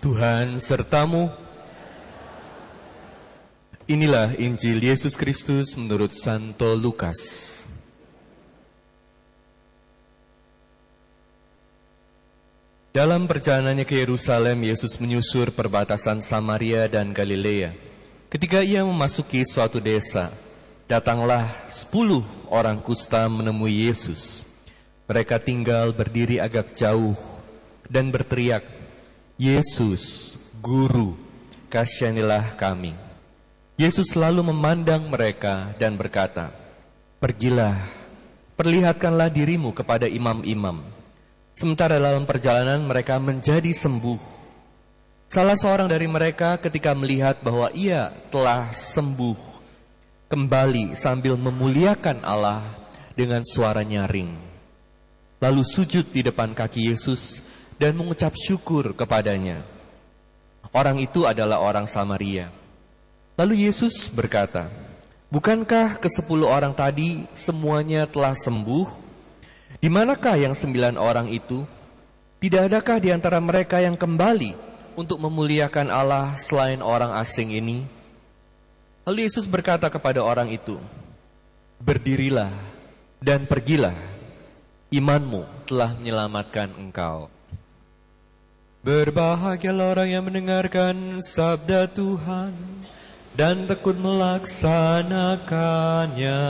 Tuhan sertamu. Inilah Injil Yesus Kristus menurut Santo Lukas. Dalam perjalanannya ke Yerusalem, Yesus menyusur perbatasan Samaria dan Galilea. Ketika ia memasuki suatu desa, datanglah sepuluh orang kusta menemui Yesus. Mereka tinggal berdiri agak jauh dan berteriak, Yesus, Guru, kasihanilah kami. Yesus selalu memandang mereka dan berkata, Pergilah, perlihatkanlah dirimu kepada imam-imam. Sementara dalam perjalanan mereka menjadi sembuh. Salah seorang dari mereka ketika melihat bahwa ia telah sembuh, kembali sambil memuliakan Allah dengan suara nyaring. Lalu sujud di depan kaki Yesus dan mengucap syukur kepadanya. Orang itu adalah orang Samaria. Lalu Yesus berkata, Bukankah ke sepuluh orang tadi semuanya telah sembuh? Di manakah yang sembilan orang itu? Tidak adakah di antara mereka yang kembali untuk memuliakan Allah selain orang asing ini? Lalu Yesus berkata kepada orang itu, Berdirilah dan pergilah, imanmu telah menyelamatkan engkau. Berbahagialah orang yang mendengarkan sabda Tuhan dan tekun melaksanakannya.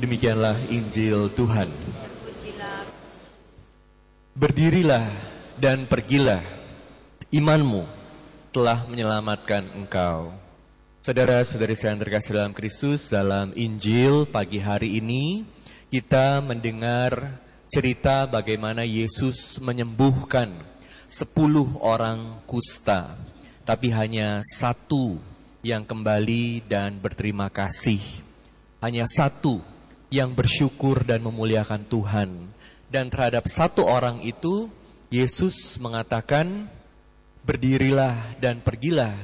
Demikianlah Injil Tuhan. Berdirilah dan pergilah imanmu telah menyelamatkan engkau. Saudara-saudari yang terkasih dalam Kristus, dalam Injil pagi hari ini kita mendengar cerita bagaimana Yesus menyembuhkan sepuluh orang kusta, tapi hanya satu yang kembali dan berterima kasih. Hanya satu yang bersyukur dan memuliakan Tuhan. Dan terhadap satu orang itu, Yesus mengatakan, Berdirilah dan pergilah,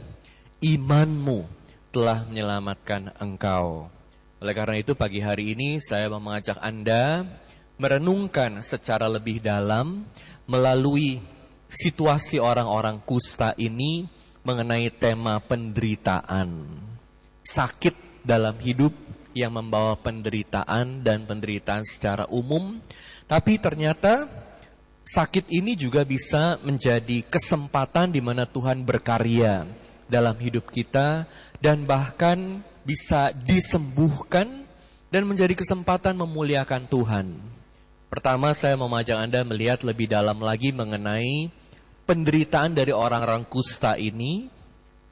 imanmu telah menyelamatkan engkau. Oleh karena itu pagi hari ini saya mau mengajak Anda merenungkan secara lebih dalam melalui situasi orang-orang kusta ini mengenai tema penderitaan. Sakit dalam hidup yang membawa penderitaan dan penderitaan secara umum, tapi ternyata sakit ini juga bisa menjadi kesempatan di mana Tuhan berkarya dalam hidup kita dan bahkan bisa disembuhkan dan menjadi kesempatan memuliakan Tuhan. Pertama saya mengajak Anda melihat lebih dalam lagi mengenai penderitaan dari orang-orang kusta ini.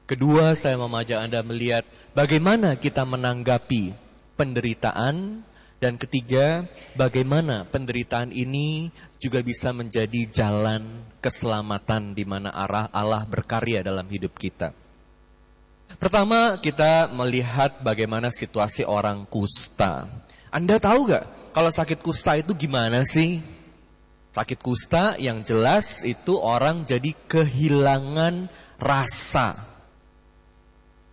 Kedua saya mengajak Anda melihat bagaimana kita menanggapi penderitaan dan ketiga, bagaimana penderitaan ini juga bisa menjadi jalan keselamatan di mana arah Allah berkarya dalam hidup kita. Pertama, kita melihat bagaimana situasi orang kusta. Anda tahu gak kalau sakit kusta itu gimana sih? Sakit kusta yang jelas itu orang jadi kehilangan rasa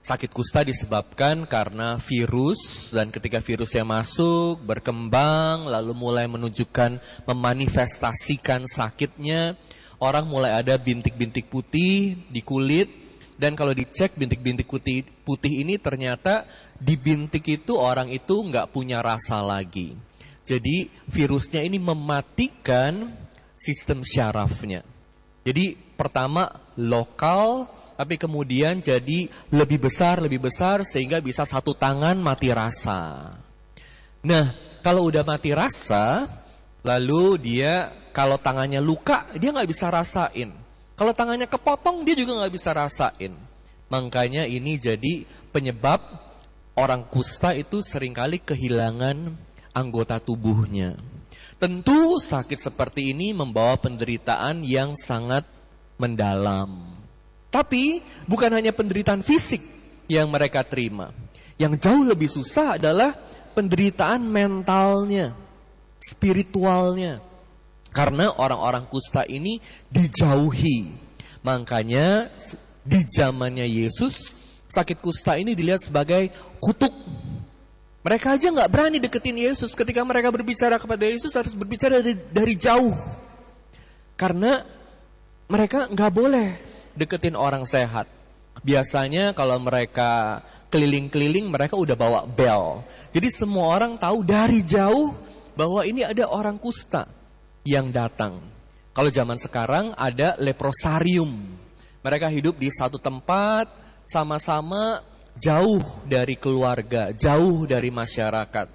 Sakit kusta disebabkan karena virus dan ketika virusnya masuk, berkembang, lalu mulai menunjukkan, memanifestasikan sakitnya, orang mulai ada bintik-bintik putih di kulit, dan kalau dicek bintik-bintik putih, putih ini ternyata di bintik itu orang itu nggak punya rasa lagi. Jadi virusnya ini mematikan sistem syarafnya. Jadi pertama lokal tapi kemudian jadi lebih besar, lebih besar sehingga bisa satu tangan mati rasa. Nah, kalau udah mati rasa, lalu dia kalau tangannya luka, dia nggak bisa rasain. Kalau tangannya kepotong, dia juga nggak bisa rasain. Makanya ini jadi penyebab orang kusta itu sering kali kehilangan anggota tubuhnya. Tentu sakit seperti ini membawa penderitaan yang sangat mendalam. Tapi bukan hanya penderitaan fisik yang mereka terima. Yang jauh lebih susah adalah penderitaan mentalnya, spiritualnya. Karena orang-orang kusta ini dijauhi. Makanya di zamannya Yesus, sakit kusta ini dilihat sebagai kutuk. Mereka aja nggak berani deketin Yesus. Ketika mereka berbicara kepada Yesus harus berbicara dari, dari jauh. Karena mereka nggak boleh deketin orang sehat. Biasanya kalau mereka keliling-keliling mereka udah bawa bel. Jadi semua orang tahu dari jauh bahwa ini ada orang kusta yang datang. Kalau zaman sekarang ada leprosarium. Mereka hidup di satu tempat sama-sama jauh dari keluarga, jauh dari masyarakat.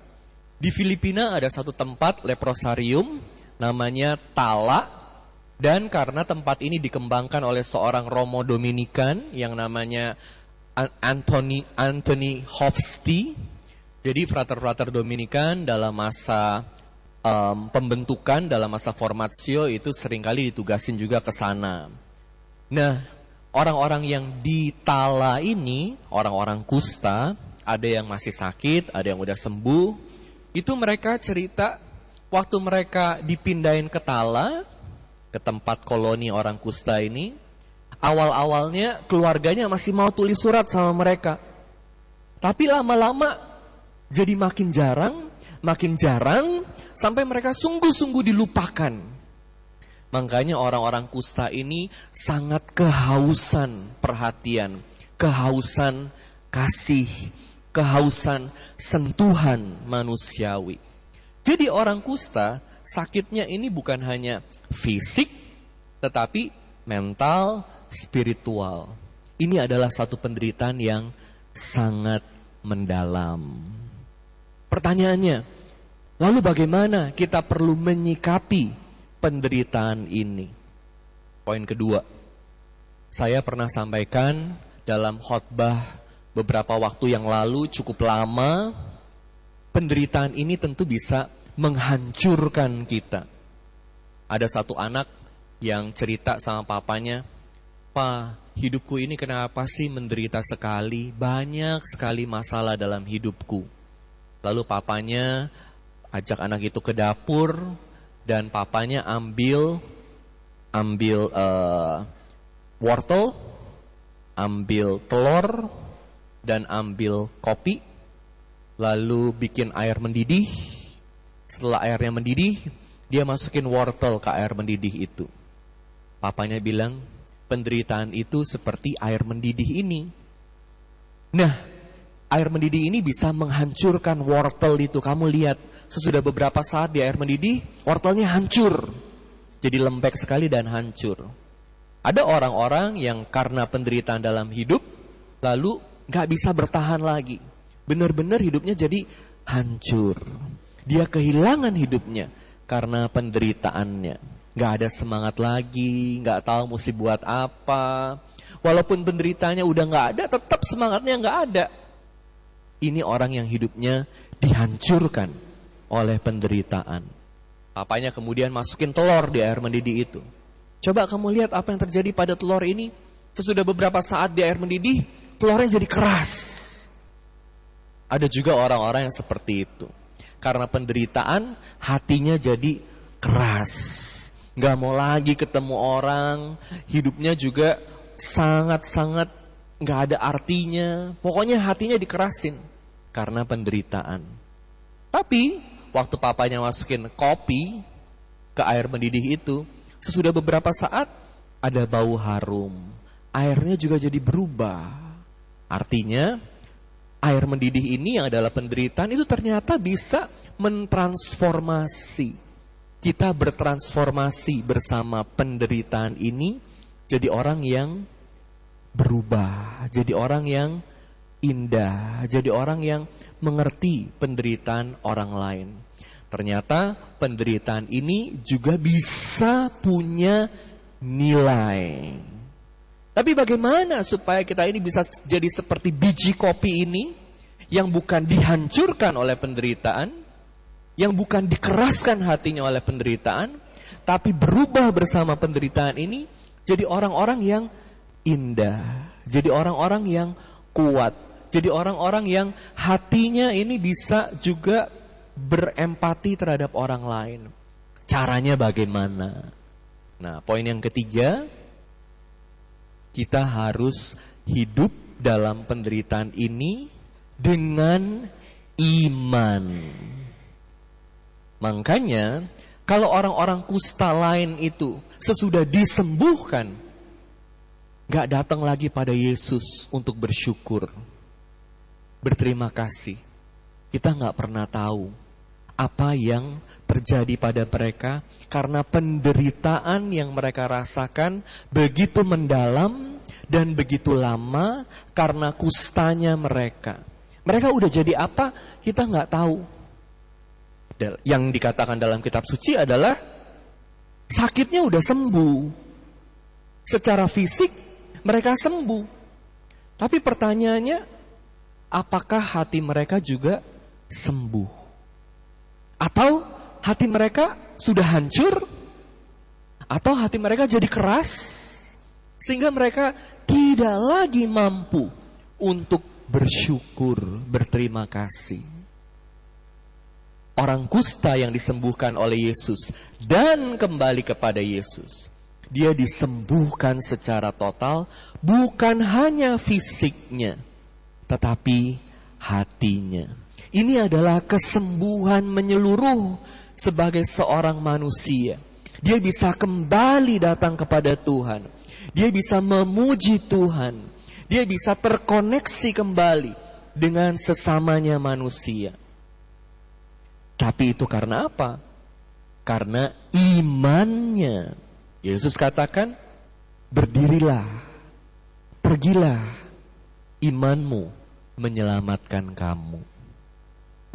Di Filipina ada satu tempat leprosarium namanya Tala dan karena tempat ini dikembangkan oleh seorang Romo Dominikan yang namanya Anthony Anthony Hofsti. Jadi frater-frater Dominikan dalam masa um, pembentukan dalam masa formatio itu sering kali ditugasin juga ke sana. Nah, orang-orang yang ditala ini, orang-orang kusta, ada yang masih sakit, ada yang udah sembuh. Itu mereka cerita waktu mereka dipindahin ke Tala, ke tempat koloni orang kusta ini, awal-awalnya keluarganya masih mau tulis surat sama mereka. Tapi lama-lama jadi makin jarang, makin jarang, sampai mereka sungguh-sungguh dilupakan. Makanya orang-orang kusta ini sangat kehausan perhatian, kehausan kasih, kehausan sentuhan manusiawi. Jadi orang kusta sakitnya ini bukan hanya fisik, tetapi mental, spiritual. Ini adalah satu penderitaan yang sangat mendalam. Pertanyaannya, lalu bagaimana kita perlu menyikapi penderitaan ini. Poin kedua, saya pernah sampaikan dalam khotbah beberapa waktu yang lalu cukup lama, penderitaan ini tentu bisa menghancurkan kita. Ada satu anak yang cerita sama papanya, "Pa, hidupku ini kenapa sih menderita sekali? Banyak sekali masalah dalam hidupku." Lalu papanya ajak anak itu ke dapur, dan papanya ambil ambil uh, wortel, ambil telur dan ambil kopi, lalu bikin air mendidih. Setelah airnya mendidih, dia masukin wortel ke air mendidih itu. Papanya bilang, penderitaan itu seperti air mendidih ini. Nah, air mendidih ini bisa menghancurkan wortel itu. Kamu lihat, sesudah beberapa saat di air mendidih, wortelnya hancur. Jadi lembek sekali dan hancur. Ada orang-orang yang karena penderitaan dalam hidup, lalu gak bisa bertahan lagi. Benar-benar hidupnya jadi hancur. Dia kehilangan hidupnya karena penderitaannya. Gak ada semangat lagi, gak tahu mesti buat apa. Walaupun penderitaannya udah gak ada, tetap semangatnya gak ada. Ini orang yang hidupnya dihancurkan oleh penderitaan. Papanya kemudian masukin telur di air mendidih itu. Coba kamu lihat apa yang terjadi pada telur ini. Sesudah beberapa saat di air mendidih, telurnya jadi keras. Ada juga orang-orang yang seperti itu. Karena penderitaan, hatinya jadi keras. Gak mau lagi ketemu orang, hidupnya juga sangat-sangat gak ada artinya. Pokoknya hatinya dikerasin karena penderitaan. Tapi waktu papanya masukin kopi ke air mendidih itu, sesudah beberapa saat ada bau harum. Airnya juga jadi berubah. Artinya, air mendidih ini yang adalah penderitaan itu ternyata bisa mentransformasi. Kita bertransformasi bersama penderitaan ini jadi orang yang berubah, jadi orang yang indah, jadi orang yang mengerti penderitaan orang lain. Ternyata penderitaan ini juga bisa punya nilai. Tapi bagaimana supaya kita ini bisa jadi seperti biji kopi ini yang bukan dihancurkan oleh penderitaan, yang bukan dikeraskan hatinya oleh penderitaan, tapi berubah bersama penderitaan ini jadi orang-orang yang indah, jadi orang-orang yang kuat, jadi orang-orang yang hatinya ini bisa juga berempati terhadap orang lain. Caranya bagaimana? Nah, poin yang ketiga, kita harus hidup dalam penderitaan ini dengan iman. Makanya, kalau orang-orang kusta lain itu sesudah disembuhkan, gak datang lagi pada Yesus untuk bersyukur, berterima kasih. Kita gak pernah tahu apa yang terjadi pada mereka karena penderitaan yang mereka rasakan begitu mendalam dan begitu lama karena kustanya mereka. Mereka udah jadi apa? Kita nggak tahu. Yang dikatakan dalam kitab suci adalah sakitnya udah sembuh. Secara fisik mereka sembuh. Tapi pertanyaannya, apakah hati mereka juga sembuh? Atau hati mereka sudah hancur atau hati mereka jadi keras sehingga mereka tidak lagi mampu untuk bersyukur, berterima kasih. Orang kusta yang disembuhkan oleh Yesus dan kembali kepada Yesus. Dia disembuhkan secara total, bukan hanya fisiknya, tetapi hatinya. Ini adalah kesembuhan menyeluruh sebagai seorang manusia. Dia bisa kembali datang kepada Tuhan. Dia bisa memuji Tuhan. Dia bisa terkoneksi kembali dengan sesamanya manusia. Tapi itu karena apa? Karena imannya. Yesus katakan, berdirilah, pergilah, imanmu menyelamatkan kamu.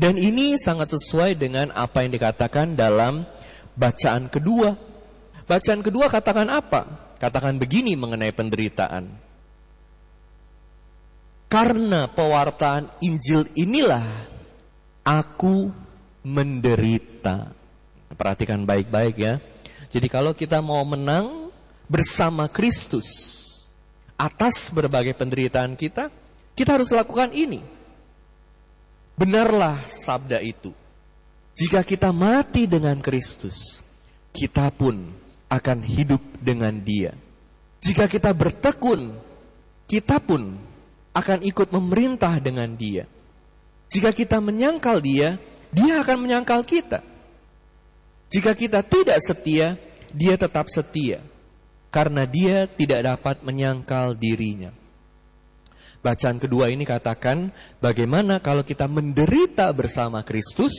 Dan ini sangat sesuai dengan apa yang dikatakan dalam bacaan kedua. Bacaan kedua katakan apa? Katakan begini mengenai penderitaan. Karena pewartaan Injil inilah aku menderita. Perhatikan baik-baik ya. Jadi kalau kita mau menang bersama Kristus atas berbagai penderitaan kita, kita harus lakukan ini. Benarlah sabda itu. Jika kita mati dengan Kristus, kita pun akan hidup dengan Dia. Jika kita bertekun, kita pun akan ikut memerintah dengan Dia. Jika kita menyangkal Dia, Dia akan menyangkal kita. Jika kita tidak setia, Dia tetap setia, karena Dia tidak dapat menyangkal dirinya. Bacaan kedua ini katakan bagaimana kalau kita menderita bersama Kristus,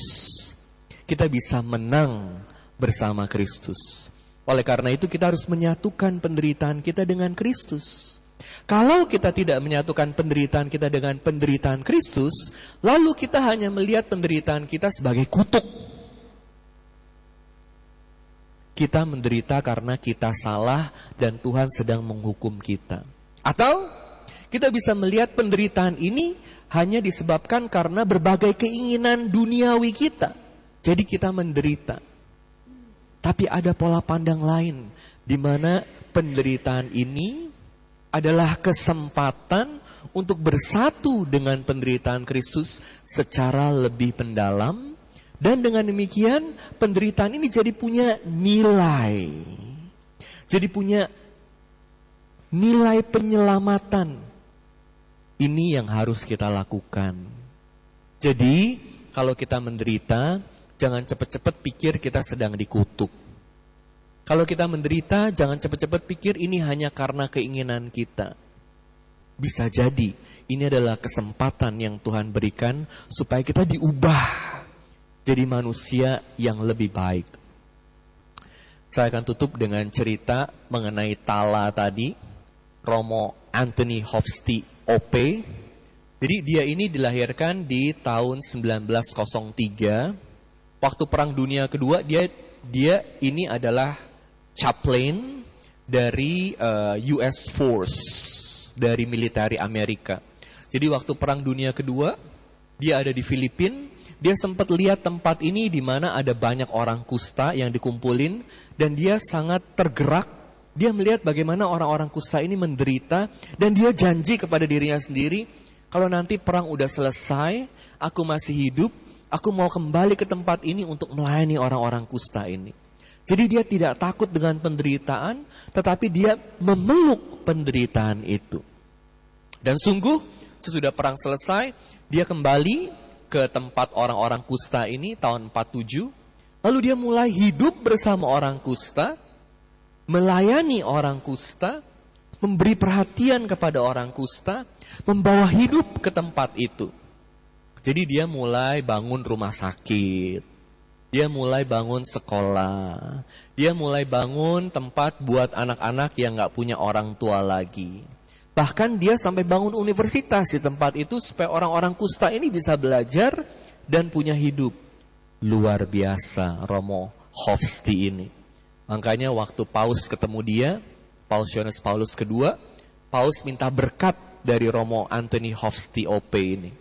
kita bisa menang bersama Kristus. Oleh karena itu kita harus menyatukan penderitaan kita dengan Kristus. Kalau kita tidak menyatukan penderitaan kita dengan penderitaan Kristus, lalu kita hanya melihat penderitaan kita sebagai kutuk. Kita menderita karena kita salah dan Tuhan sedang menghukum kita. Atau kita bisa melihat penderitaan ini hanya disebabkan karena berbagai keinginan duniawi kita. Jadi kita menderita. Tapi ada pola pandang lain di mana penderitaan ini adalah kesempatan untuk bersatu dengan penderitaan Kristus secara lebih pendalam dan dengan demikian penderitaan ini jadi punya nilai. Jadi punya nilai penyelamatan ini yang harus kita lakukan. Jadi, kalau kita menderita, jangan cepat-cepat pikir kita sedang dikutuk. Kalau kita menderita, jangan cepat-cepat pikir ini hanya karena keinginan kita. Bisa jadi, ini adalah kesempatan yang Tuhan berikan supaya kita diubah jadi manusia yang lebih baik. Saya akan tutup dengan cerita mengenai Tala tadi. Romo Anthony Hofstee OP. Jadi dia ini dilahirkan di tahun 1903. Waktu Perang Dunia Kedua dia dia ini adalah chaplain dari uh, eh, US Force dari militer Amerika. Jadi waktu Perang Dunia Kedua dia ada di Filipina, dia sempat lihat tempat ini di mana ada banyak orang kusta yang dikumpulin dan dia sangat tergerak dia melihat bagaimana orang-orang kusta ini menderita dan dia janji kepada dirinya sendiri, kalau nanti perang udah selesai, aku masih hidup, aku mau kembali ke tempat ini untuk melayani orang-orang kusta ini. Jadi dia tidak takut dengan penderitaan, tetapi dia memeluk penderitaan itu. Dan sungguh sesudah perang selesai, dia kembali ke tempat orang-orang kusta ini tahun 47. Lalu dia mulai hidup bersama orang kusta, melayani orang kusta, memberi perhatian kepada orang kusta, membawa hidup ke tempat itu. Jadi dia mulai bangun rumah sakit, dia mulai bangun sekolah. Dia mulai bangun tempat buat anak-anak yang gak punya orang tua lagi. Bahkan dia sampai bangun universitas di tempat itu supaya orang-orang kusta ini bisa belajar dan punya hidup. Luar biasa Romo Hofsti ini. Makanya waktu Paus ketemu dia, Paus Yohanes Paulus kedua, Paus minta berkat dari Romo Anthony Hofsti OP ini.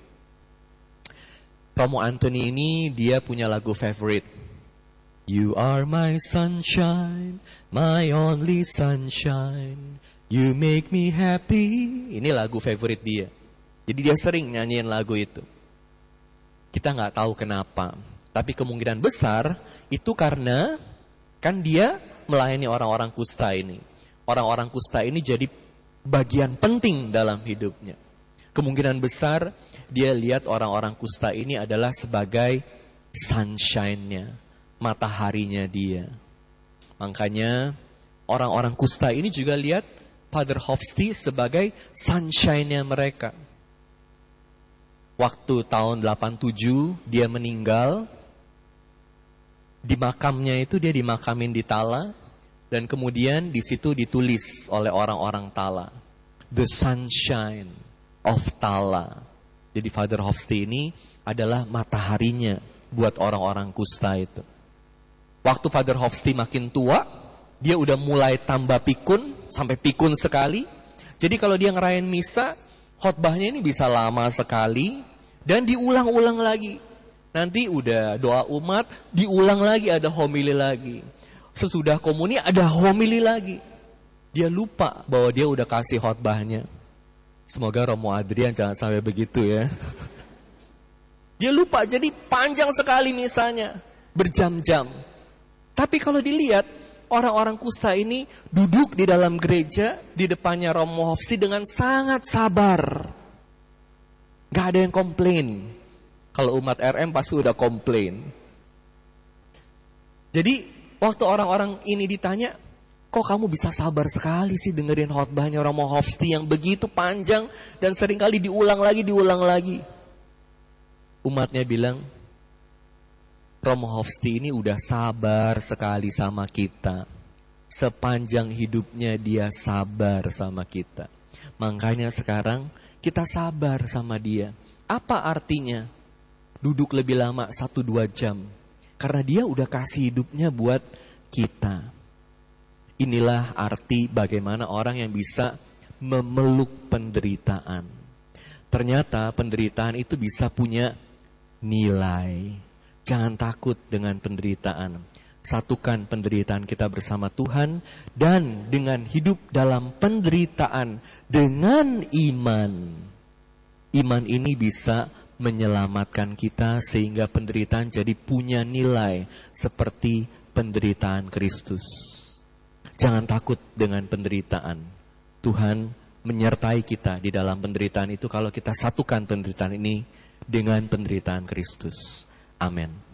Romo Anthony ini dia punya lagu favorite. You are my sunshine, my only sunshine. You make me happy. Ini lagu favorite dia. Jadi dia sering nyanyiin lagu itu. Kita nggak tahu kenapa. Tapi kemungkinan besar itu karena kan dia melayani orang-orang kusta ini. Orang-orang kusta ini jadi bagian penting dalam hidupnya. Kemungkinan besar dia lihat orang-orang kusta ini adalah sebagai sunshine-nya, mataharinya dia. Makanya orang-orang kusta ini juga lihat Father Hofsti sebagai sunshine-nya mereka. Waktu tahun 87 dia meninggal, di makamnya itu dia dimakamin di Tala, dan kemudian di situ ditulis oleh orang-orang Tala, The Sunshine of Tala. Jadi Father Hofstee ini adalah mataharinya buat orang-orang kusta itu. Waktu Father Hofstee makin tua, dia udah mulai tambah pikun, sampai pikun sekali. Jadi kalau dia ngerayain misa, khotbahnya ini bisa lama sekali, dan diulang-ulang lagi. Nanti udah doa umat, diulang lagi ada homili lagi. Sesudah komuni ada homili lagi. Dia lupa bahwa dia udah kasih khotbahnya. Semoga Romo Adrian jangan sampai begitu ya. Dia lupa, jadi panjang sekali misalnya. Berjam-jam. Tapi kalau dilihat, orang-orang kusta ini duduk di dalam gereja, di depannya Romo Hofsi dengan sangat sabar. Gak ada yang komplain. Kalau umat RM pasti udah komplain. Jadi, waktu orang-orang ini ditanya, Kok kamu bisa sabar sekali sih dengerin khotbahnya Romo Hofsti yang begitu panjang dan sering kali diulang lagi, diulang lagi. Umatnya bilang, Romo Hofsti ini udah sabar sekali sama kita. Sepanjang hidupnya dia sabar sama kita. Makanya sekarang kita sabar sama dia. Apa artinya? Duduk lebih lama satu dua jam. Karena dia udah kasih hidupnya buat kita. Inilah arti bagaimana orang yang bisa memeluk penderitaan. Ternyata penderitaan itu bisa punya nilai. Jangan takut dengan penderitaan. Satukan penderitaan kita bersama Tuhan dan dengan hidup dalam penderitaan dengan iman. Iman ini bisa menyelamatkan kita sehingga penderitaan jadi punya nilai seperti penderitaan Kristus. Jangan takut dengan penderitaan. Tuhan menyertai kita di dalam penderitaan itu kalau kita satukan penderitaan ini dengan penderitaan Kristus. Amin.